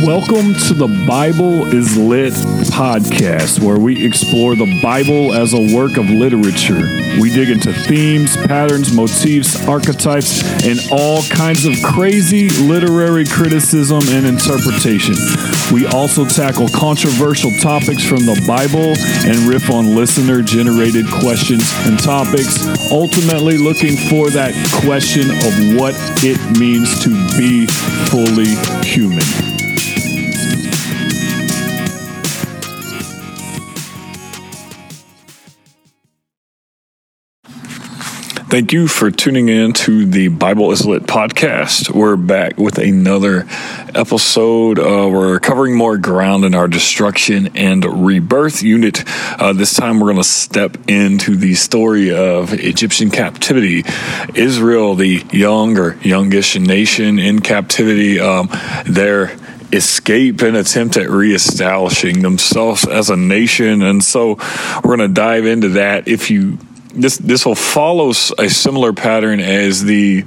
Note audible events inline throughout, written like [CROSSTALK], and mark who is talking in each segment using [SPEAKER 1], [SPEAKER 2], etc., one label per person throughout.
[SPEAKER 1] Welcome to the Bible is Lit podcast, where we explore the Bible as a work of literature. We dig into themes, patterns, motifs, archetypes, and all kinds of crazy literary criticism and interpretation. We also tackle controversial topics from the Bible and riff on listener generated questions and topics, ultimately looking for that question of what it means to be fully human. Thank you for tuning in to the Bible is Lit podcast. We're back with another episode. Uh, we're covering more ground in our destruction and rebirth unit. Uh, this time we're going to step into the story of Egyptian captivity. Israel, the young or youngish nation in captivity, um, their escape and attempt at reestablishing themselves as a nation. And so we're going to dive into that. If you this this will follow a similar pattern as the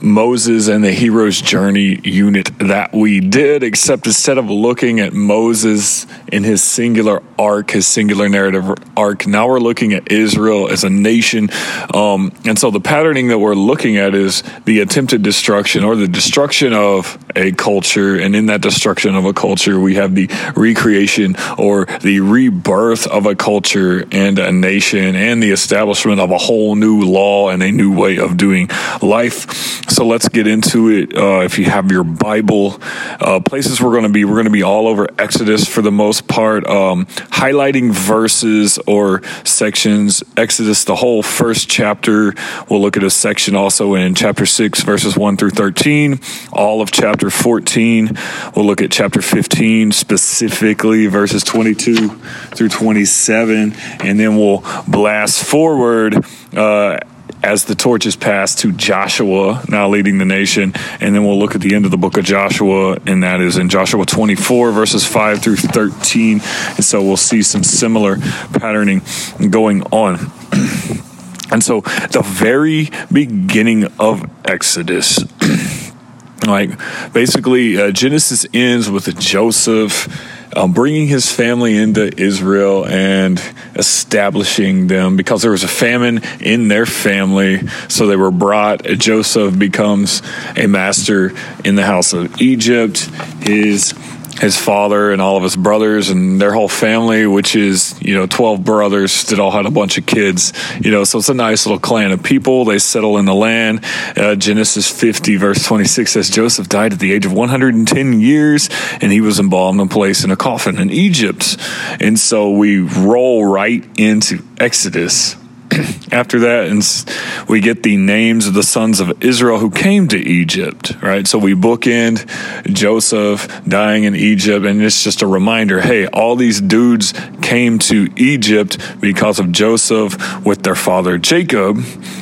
[SPEAKER 1] Moses and the hero's journey unit that we did, except instead of looking at Moses in his singular arc, his singular narrative arc, now we're looking at Israel as a nation. Um, and so the patterning that we're looking at is the attempted destruction or the destruction of a culture. And in that destruction of a culture, we have the recreation or the rebirth of a culture and a nation and the establishment of a whole new law and a new way of doing life. So let's get into it. Uh, if you have your Bible, uh, places we're going to be, we're going to be all over Exodus for the most part, um, highlighting verses or sections. Exodus, the whole first chapter. We'll look at a section also in chapter 6, verses 1 through 13, all of chapter 14. We'll look at chapter 15, specifically verses 22 through 27, and then we'll blast forward. Uh, as the torch is passed to Joshua, now leading the nation. And then we'll look at the end of the book of Joshua, and that is in Joshua 24, verses 5 through 13. And so we'll see some similar patterning going on. [CLEARS THROAT] and so the very beginning of Exodus. [CLEARS THROAT] like basically, uh, Genesis ends with Joseph um, bringing his family into Israel and establishing them because there was a famine in their family. So they were brought. Joseph becomes a master in the house of Egypt. His his father and all of his brothers and their whole family, which is, you know, 12 brothers that all had a bunch of kids, you know, so it's a nice little clan of people. They settle in the land. Uh, Genesis 50, verse 26 says Joseph died at the age of 110 years and he was embalmed and placed in a coffin in Egypt. And so we roll right into Exodus [CLEARS THROAT] after that, and we get the names of the sons of Israel who came to Egypt, right? So we bookend Joseph dying in Egypt, and it's just a reminder hey, all these dudes came to Egypt because of Joseph with their father Jacob,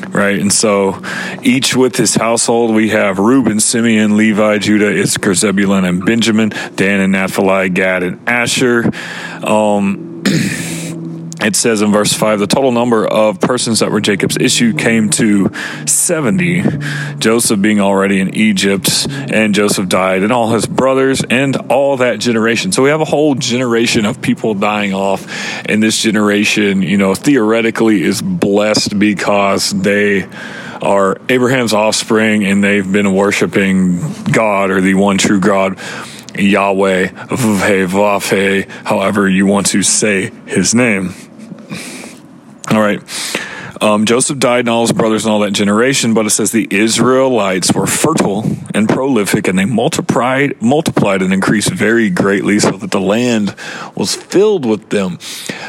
[SPEAKER 1] right? And so each with his household, we have Reuben, Simeon, Levi, Judah, Issachar, Zebulun, and Benjamin, Dan and Naphtali, Gad, and Asher. Um, [CLEARS THROAT] it says in verse 5 the total number of persons that were Jacob's issue came to 70, Joseph being already in Egypt, and Joseph died, and all his brothers, and all that generation. So we have a whole generation of people dying off, and this generation, you know, theoretically is blessed because they are Abraham's offspring and they've been worshiping God or the one true God. Yahweh, Vhe, however you want to say his name. All right. Um, Joseph died and all his brothers and all that generation, but it says the Israelites were fertile and prolific, and they multiplied, multiplied and increased very greatly, so that the land was filled with them.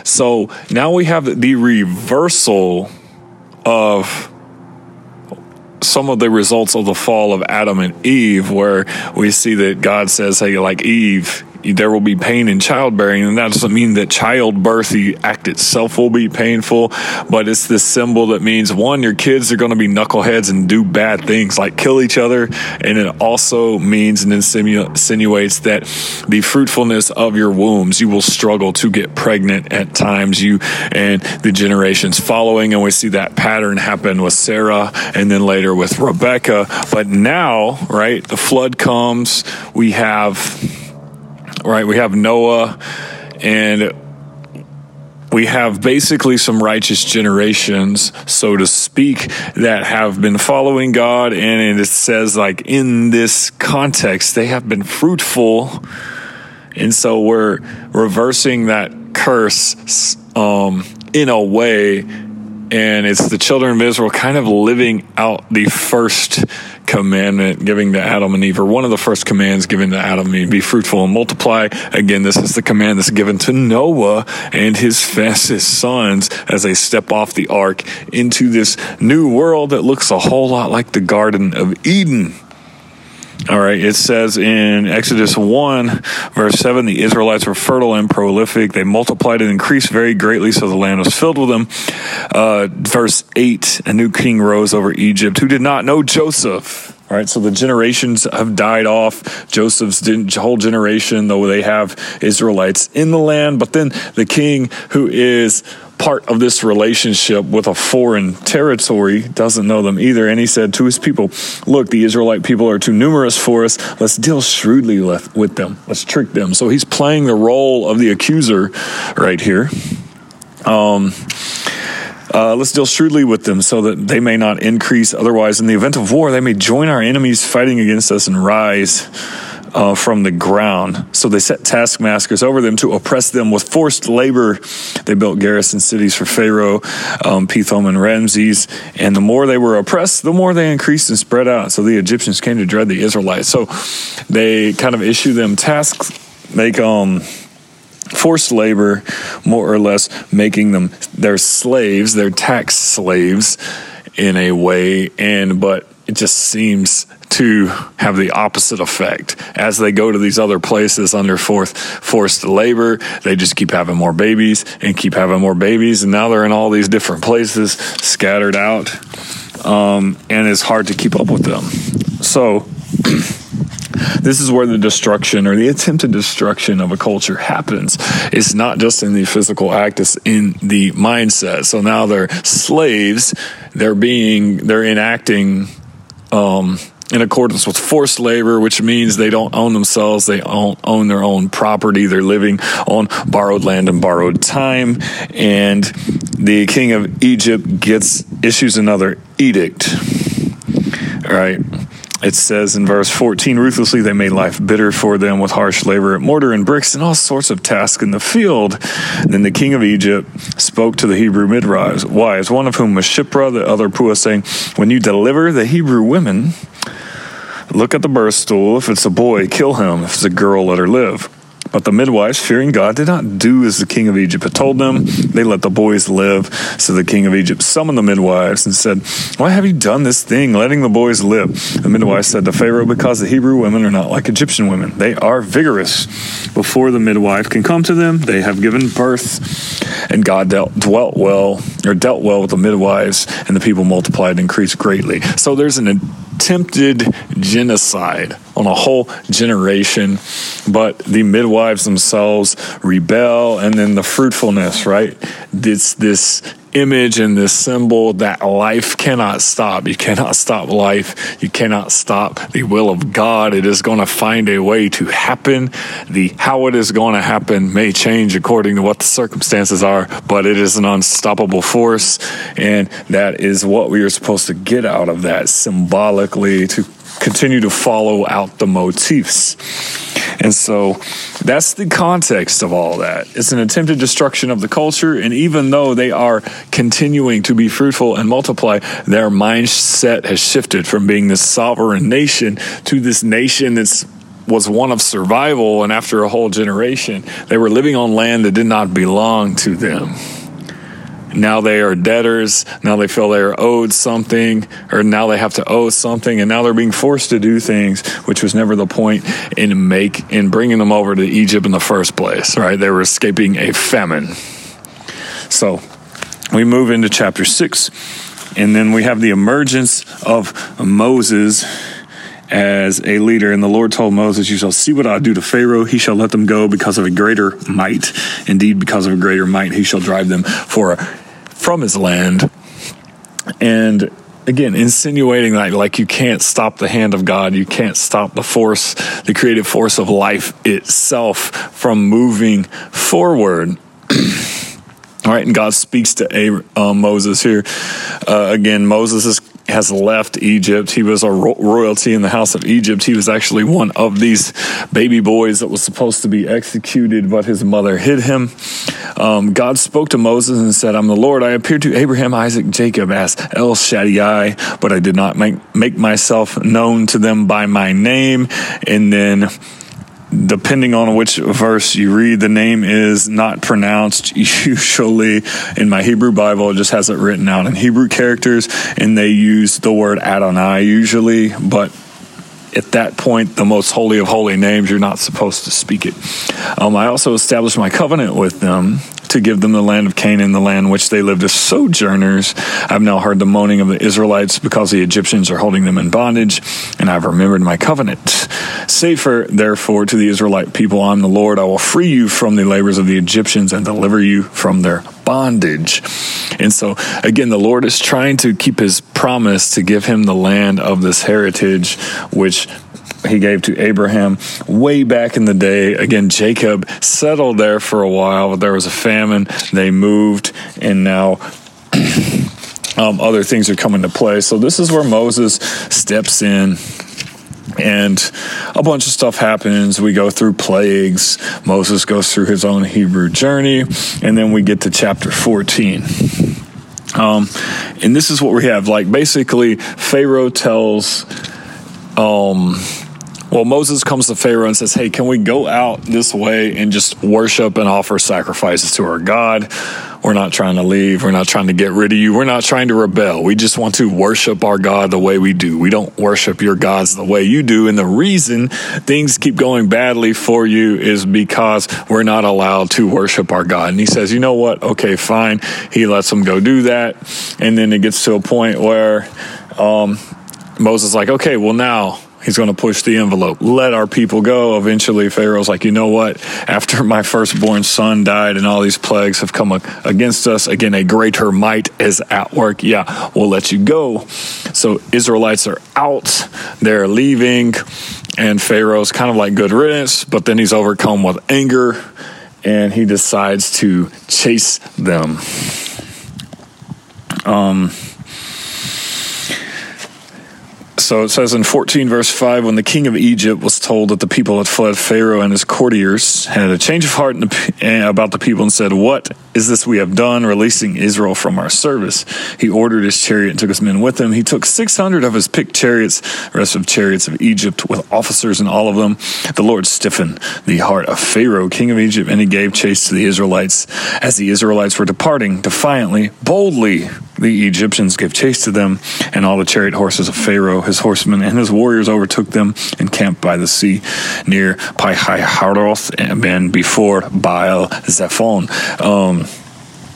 [SPEAKER 1] So now we have the reversal of some of the results of the fall of Adam and Eve, where we see that God says, "Hey, like Eve, there will be pain in childbearing, and that doesn't mean that childbirth, the act itself, will be painful, but it's this symbol that means one, your kids are going to be knuckleheads and do bad things like kill each other, and it also means and insinuates that the fruitfulness of your wombs, you will struggle to get pregnant at times. You and the generations following, and we see that pattern happen with Sarah, and then later with Rebecca. But now, right, the flood comes. We have right? We have Noah and we have basically some righteous generations, so to speak, that have been following God. And it says, like, in this context, they have been fruitful. And so we're reversing that curse um, in a way. And it's the children of Israel kind of living out the first commandment giving to Adam and Eve, or one of the first commands given to Adam and Eve, be fruitful and multiply. Again, this is the command that's given to Noah and his fastest sons as they step off the ark into this new world that looks a whole lot like the Garden of Eden. All right, it says in Exodus 1, verse 7, the Israelites were fertile and prolific. They multiplied and increased very greatly, so the land was filled with them. Uh, verse 8, a new king rose over Egypt who did not know Joseph. All right, so the generations have died off. Joseph's whole generation, though they have Israelites in the land, but then the king who is part of this relationship with a foreign territory, doesn't know them either. And he said to his people, Look, the Israelite people are too numerous for us. Let's deal shrewdly with them. Let's trick them. So he's playing the role of the accuser right here. Um, uh, let's deal shrewdly with them so that they may not increase. Otherwise, in the event of war, they may join our enemies fighting against us and rise uh, from the ground. So they set taskmasters over them to oppress them with forced labor. They built garrison cities for Pharaoh, um, Pithom, and Ramses. And the more they were oppressed, the more they increased and spread out. So the Egyptians came to dread the Israelites. So they kind of issue them tasks, make um forced labor, more or less making them their slaves, their tax slaves in a way. And but it just seems to have the opposite effect. As they go to these other places under forced, forced labor, they just keep having more babies and keep having more babies. And now they're in all these different places, scattered out. Um, and it's hard to keep up with them. So, [CLEARS THROAT] this is where the destruction or the attempted destruction of a culture happens. It's not just in the physical act, it's in the mindset. So now they're slaves, they're being, they're enacting um, in accordance with forced labor, which means they don't own themselves. They own, own their own property. They're living on borrowed land and borrowed time. And the king of Egypt gets issues another edict. All right. It says in verse 14, ruthlessly they made life bitter for them with harsh labor, at mortar and bricks, and all sorts of tasks in the field. Then the king of Egypt spoke to the Hebrew midwives, wives, one of whom was Shiphrah, the other Puah, saying, When you deliver the Hebrew women, look at the birth stool. If it's a boy, kill him. If it's a girl, let her live. But the midwives, fearing God, did not do as the king of Egypt had told them. They let the boys live. So the king of Egypt summoned the midwives and said, Why have you done this thing, letting the boys live? The midwives said to Pharaoh, Because the Hebrew women are not like Egyptian women. They are vigorous. Before the midwife can come to them, they have given birth. And God dealt, dwelt well, or dealt well with the midwives, and the people multiplied and increased greatly. So there's an attempted genocide on a whole generation, but the midwives themselves rebel, and then the fruitfulness, right? It's this image and this symbol that life cannot stop. You cannot stop life. You cannot stop the will of God. It is going to find a way to happen. The how it is going to happen may change according to what the circumstances are, but it is an unstoppable force. And that is what we are supposed to get out of that symbolically to continue to follow out the motifs. And so that's the context of all that. It's an attempted destruction of the culture. And even though they are continuing to be fruitful and multiply, their mindset has shifted from being this sovereign nation to this nation that's was one of survival and after a whole generation they were living on land that did not belong to them now they are debtors. Now they feel they are owed something, or now they have to owe something, and now they're being forced to do things, which was never the point in make in bringing them over to Egypt in the first place. Right? They were escaping a famine. So we move into chapter six, and then we have the emergence of Moses as a leader. And the Lord told Moses, You shall see what I do to Pharaoh. He shall let them go because of a greater might. Indeed, because of a greater might, he shall drive them for from his land. And again insinuating that like you can't stop the hand of God, you can't stop the force, the creative force of life itself from moving forward. [CLEARS THROAT] All right, and God speaks to uh, Moses here. Uh, again, Moses is has left Egypt. He was a ro- royalty in the house of Egypt. He was actually one of these baby boys that was supposed to be executed, but his mother hid him. Um, God spoke to Moses and said, I'm the Lord. I appeared to Abraham, Isaac, Jacob as El Shaddai, but I did not make, make myself known to them by my name. And then depending on which verse you read, the name is not pronounced. Usually in my Hebrew Bible, it just has it written out in Hebrew characters, and they use the word Adonai usually, but at that point, the most holy of holy names, you're not supposed to speak it. Um, I also established my covenant with them to give them the land of Canaan, the land which they lived as sojourners. I've now heard the moaning of the Israelites because the Egyptians are holding them in bondage, and I've remembered my covenant. Say for therefore to the Israelite people, I'm the Lord. I will free you from the labors of the Egyptians and deliver you from their bondage. And so, again, the Lord is trying to keep his promise to give him the land of this heritage, which he gave to Abraham way back in the day. Again, Jacob settled there for a while, but there was a famine. They moved, and now [CLEARS THROAT] um, other things are coming to play. So, this is where Moses steps in and a bunch of stuff happens. We go through plagues. Moses goes through his own Hebrew journey, and then we get to chapter 14. Um, and this is what we have. Like basically, Pharaoh tells um, well, Moses comes to Pharaoh and says, Hey, can we go out this way and just worship and offer sacrifices to our God? We're not trying to leave. We're not trying to get rid of you. We're not trying to rebel. We just want to worship our God the way we do. We don't worship your gods the way you do. And the reason things keep going badly for you is because we're not allowed to worship our God. And he says, You know what? Okay, fine. He lets them go do that. And then it gets to a point where um, Moses like, Okay, well, now He's going to push the envelope. Let our people go. Eventually, Pharaoh's like, you know what? After my firstborn son died and all these plagues have come against us, again, a greater might is at work. Yeah, we'll let you go. So, Israelites are out. They're leaving. And Pharaoh's kind of like good riddance, but then he's overcome with anger and he decides to chase them. Um, so it says in 14 verse 5 when the king of Egypt was told that the people had fled, Pharaoh and his courtiers had a change of heart the, eh, about the people and said, What is this we have done, releasing Israel from our service? He ordered his chariot and took his men with him. He took 600 of his picked chariots, rest of chariots of Egypt, with officers in all of them. The Lord stiffened the heart of Pharaoh, king of Egypt, and he gave chase to the Israelites. As the Israelites were departing defiantly, boldly, the Egyptians gave chase to them, and all the chariot horses of Pharaoh, his horsemen, and his warriors overtook them and camped by the sea near Pi-hahiroth and before Baal Zephon. Um,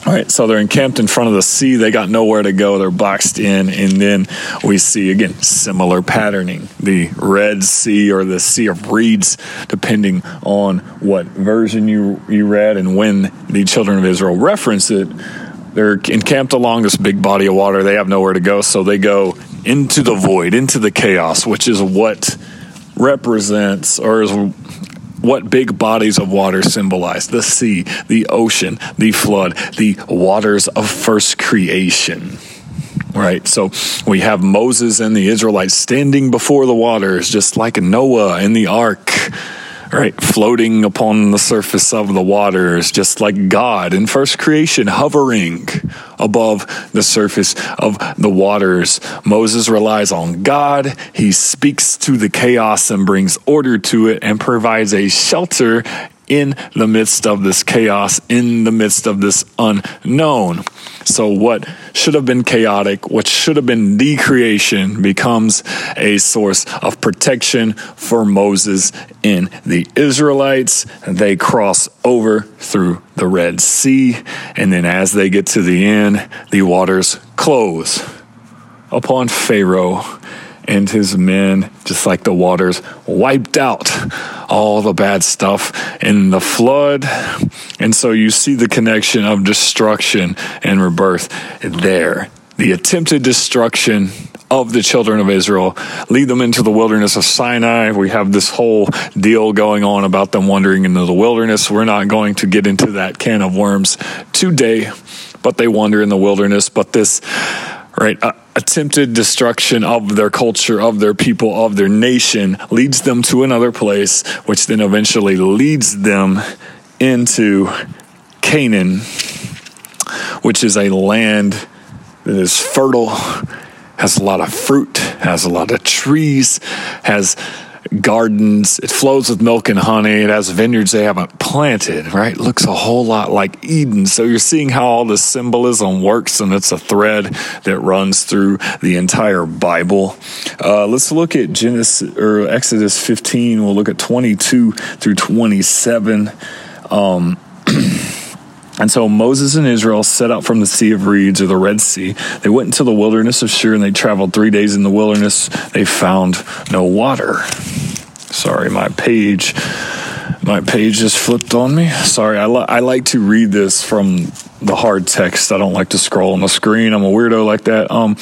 [SPEAKER 1] all right, so they're encamped in front of the sea. They got nowhere to go. They're boxed in. And then we see, again, similar patterning the Red Sea or the Sea of Reeds, depending on what version you, you read and when the children of Israel reference it they're encamped along this big body of water. They have nowhere to go, so they go into the void, into the chaos, which is what represents or is what big bodies of water symbolize the sea, the ocean, the flood, the waters of first creation. Right, so we have Moses and the Israelites standing before the waters, just like Noah in the ark right? Floating upon the surface of the waters, just like God in first creation, hovering above the surface of the waters. Moses relies on God. He speaks to the chaos and brings order to it and provides a shelter in the midst of this chaos, in the midst of this unknown. So, what should have been chaotic, what should have been the creation, becomes a source of protection for Moses and the Israelites. They cross over through the Red Sea, and then as they get to the end, the waters close upon Pharaoh and his men, just like the waters wiped out all the bad stuff in the flood. And so you see the connection of destruction and rebirth there. the attempted destruction of the children of Israel, lead them into the wilderness of Sinai. We have this whole deal going on about them wandering into the wilderness. We're not going to get into that can of worms today, but they wander in the wilderness. But this, right, uh, attempted destruction of their culture, of their people, of their nation leads them to another place, which then eventually leads them into Canaan, which is a land that is fertile has a lot of fruit, has a lot of trees, has gardens. It flows with milk and honey. It has vineyards they haven't planted, right? It looks a whole lot like Eden. So you're seeing how all the symbolism works, and it's a thread that runs through the entire Bible. Uh, let's look at Genesis or Exodus 15. We'll look at 22 through 27. Um, [CLEARS THROAT] And so Moses and Israel set out from the Sea of Reeds or the Red Sea. They went into the wilderness of Shur and they traveled three days in the wilderness. They found no water. Sorry, my page. My page just flipped on me. Sorry, I, li- I like to read this from the hard text. I don't like to scroll on the screen. I'm a weirdo like that. Um,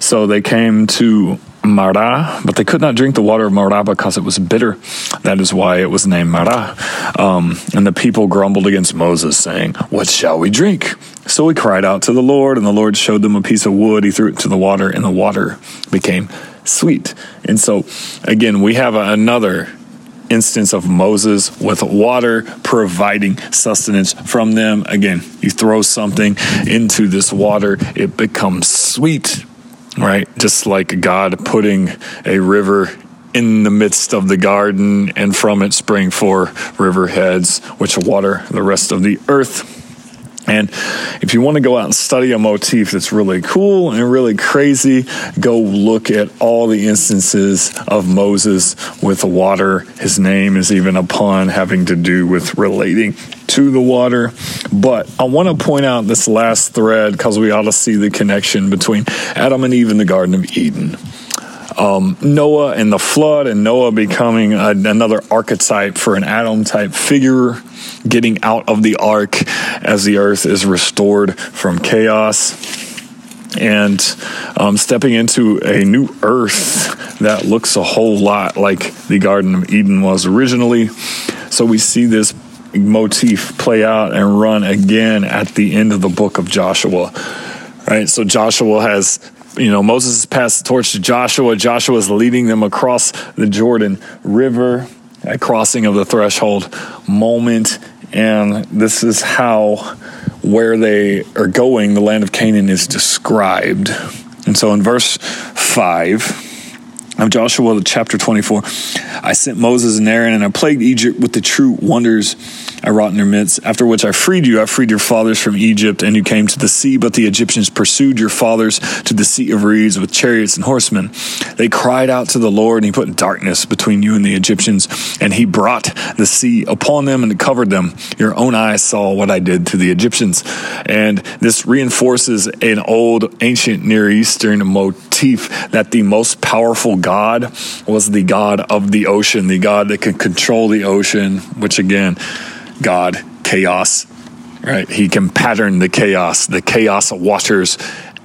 [SPEAKER 1] so they came to Marah, but they could not drink the water of Marah because it was bitter. That is why it was named Marah. Um, and the people grumbled against Moses, saying, What shall we drink? So he cried out to the Lord, and the Lord showed them a piece of wood. He threw it into the water, and the water became sweet. And so, again, we have another instance of Moses with water providing sustenance from them. Again, you throw something into this water, it becomes sweet right? Just like God putting a river in the midst of the garden, and from it spring four river heads, which water the rest of the earth. And if you want to go out and study a motif that's really cool and really crazy, go look at all the instances of Moses with water. His name is even a pun having to do with relating to the water. But I want to point out this last thread because we ought to see the connection between Adam and Eve in the Garden of Eden. Um, Noah and the flood, and Noah becoming a, another archetype for an Adam type figure, getting out of the ark as the earth is restored from chaos, and um, stepping into a new earth that looks a whole lot like the Garden of Eden was originally. So we see this motif play out and run again at the end of the book of Joshua. Right? So Joshua has, you know, Moses has passed the torch to Joshua. Joshua is leading them across the Jordan River, a crossing of the threshold moment. And this is how where they are going, the land of Canaan is described. And so in verse 5, of Joshua, chapter 24. I sent Moses and Aaron, and I plagued Egypt with the true wonders I wrought in their midst. After which I freed you. I freed your fathers from Egypt, and you came to the sea. But the Egyptians pursued your fathers to the sea of reeds with chariots and horsemen. They cried out to the Lord, and he put darkness between you and the Egyptians, and he brought the sea upon them and covered them. Your own eyes saw what I did to the Egyptians. And this reinforces an old, ancient Near Eastern motif that the most powerful God was the God of the ocean, the God that could control the ocean, which again, God, chaos, right? He can pattern the chaos. The chaos watchers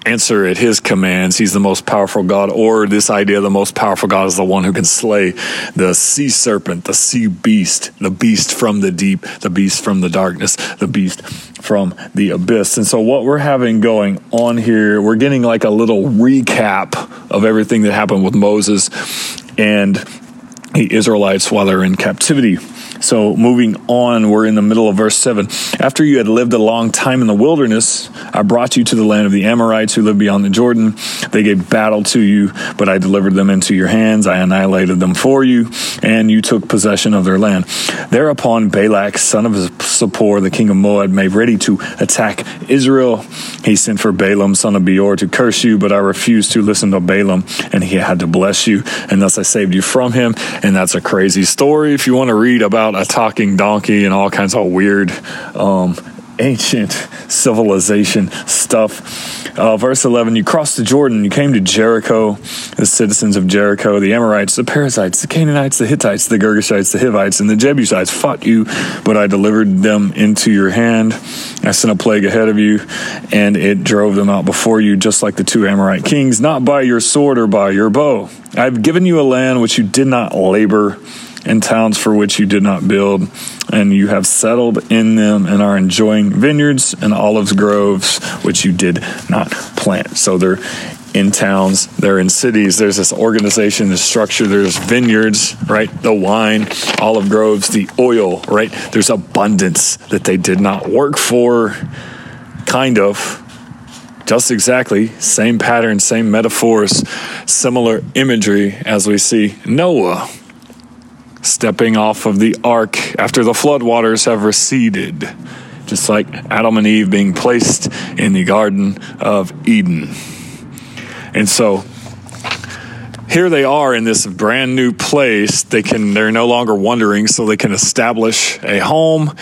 [SPEAKER 1] answer at his commands. He's the most powerful God. Or this idea the most powerful God is the one who can slay the sea serpent, the sea beast, the beast from the deep, the beast from the darkness, the beast from the abyss. And so, what we're having going on here, we're getting like a little recap of everything that happened with Moses and the Israelites while they're in captivity. So, moving on, we're in the middle of verse 7. After you had lived a long time in the wilderness, I brought you to the land of the Amorites who live beyond the Jordan. They gave battle to you, but I delivered them into your hands. I annihilated them for you, and you took possession of their land. Thereupon, Balak, son of Zippor, the king of Moab, made ready to attack Israel. He sent for Balaam, son of Beor, to curse you, but I refused to listen to Balaam, and he had to bless you, and thus I saved you from him. And that's a crazy story. If you want to read about about a talking donkey and all kinds of weird um, ancient [LAUGHS] civilization stuff. Uh, verse 11 You crossed the Jordan, you came to Jericho, the citizens of Jericho, the Amorites, the Perizzites, the Canaanites, the Hittites, the Girgashites, the Hivites, and the Jebusites fought you, but I delivered them into your hand. I sent a plague ahead of you, and it drove them out before you, just like the two Amorite kings, not by your sword or by your bow. I have given you a land which you did not labor and towns for which you did not build, and you have settled in them and are enjoying vineyards and olive groves which you did not plant. So they're in towns, they're in cities. There's this organization, this structure. There's vineyards, right? The wine, olive groves, the oil, right? There's abundance that they did not work for, kind of. Just exactly, same pattern, same metaphors, similar imagery as we see Noah stepping off of the ark after the floodwaters have receded, just like Adam and Eve being placed in the Garden of Eden. And so here they are in this brand new place. They can they're no longer wandering, so they can establish a home.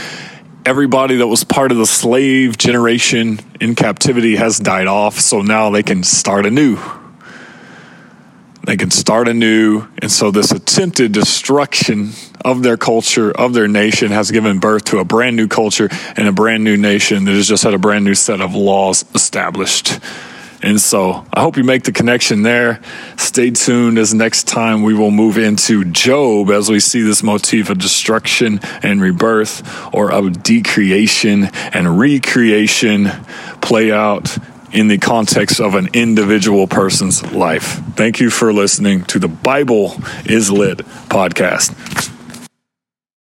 [SPEAKER 1] Everybody that was part of the slave generation in captivity has died off, so now they can start anew they can start anew. And so, this attempted destruction of their culture, of their nation, has given birth to a brand new culture and a brand new nation that has just had a brand new set of laws established. And so, I hope you make the connection there. Stay tuned as next time we will move into Job as we see this motif of destruction and rebirth or of decreation and recreation play out in the context of an individual person's life. Thank you for listening to the Bible is Lit podcast.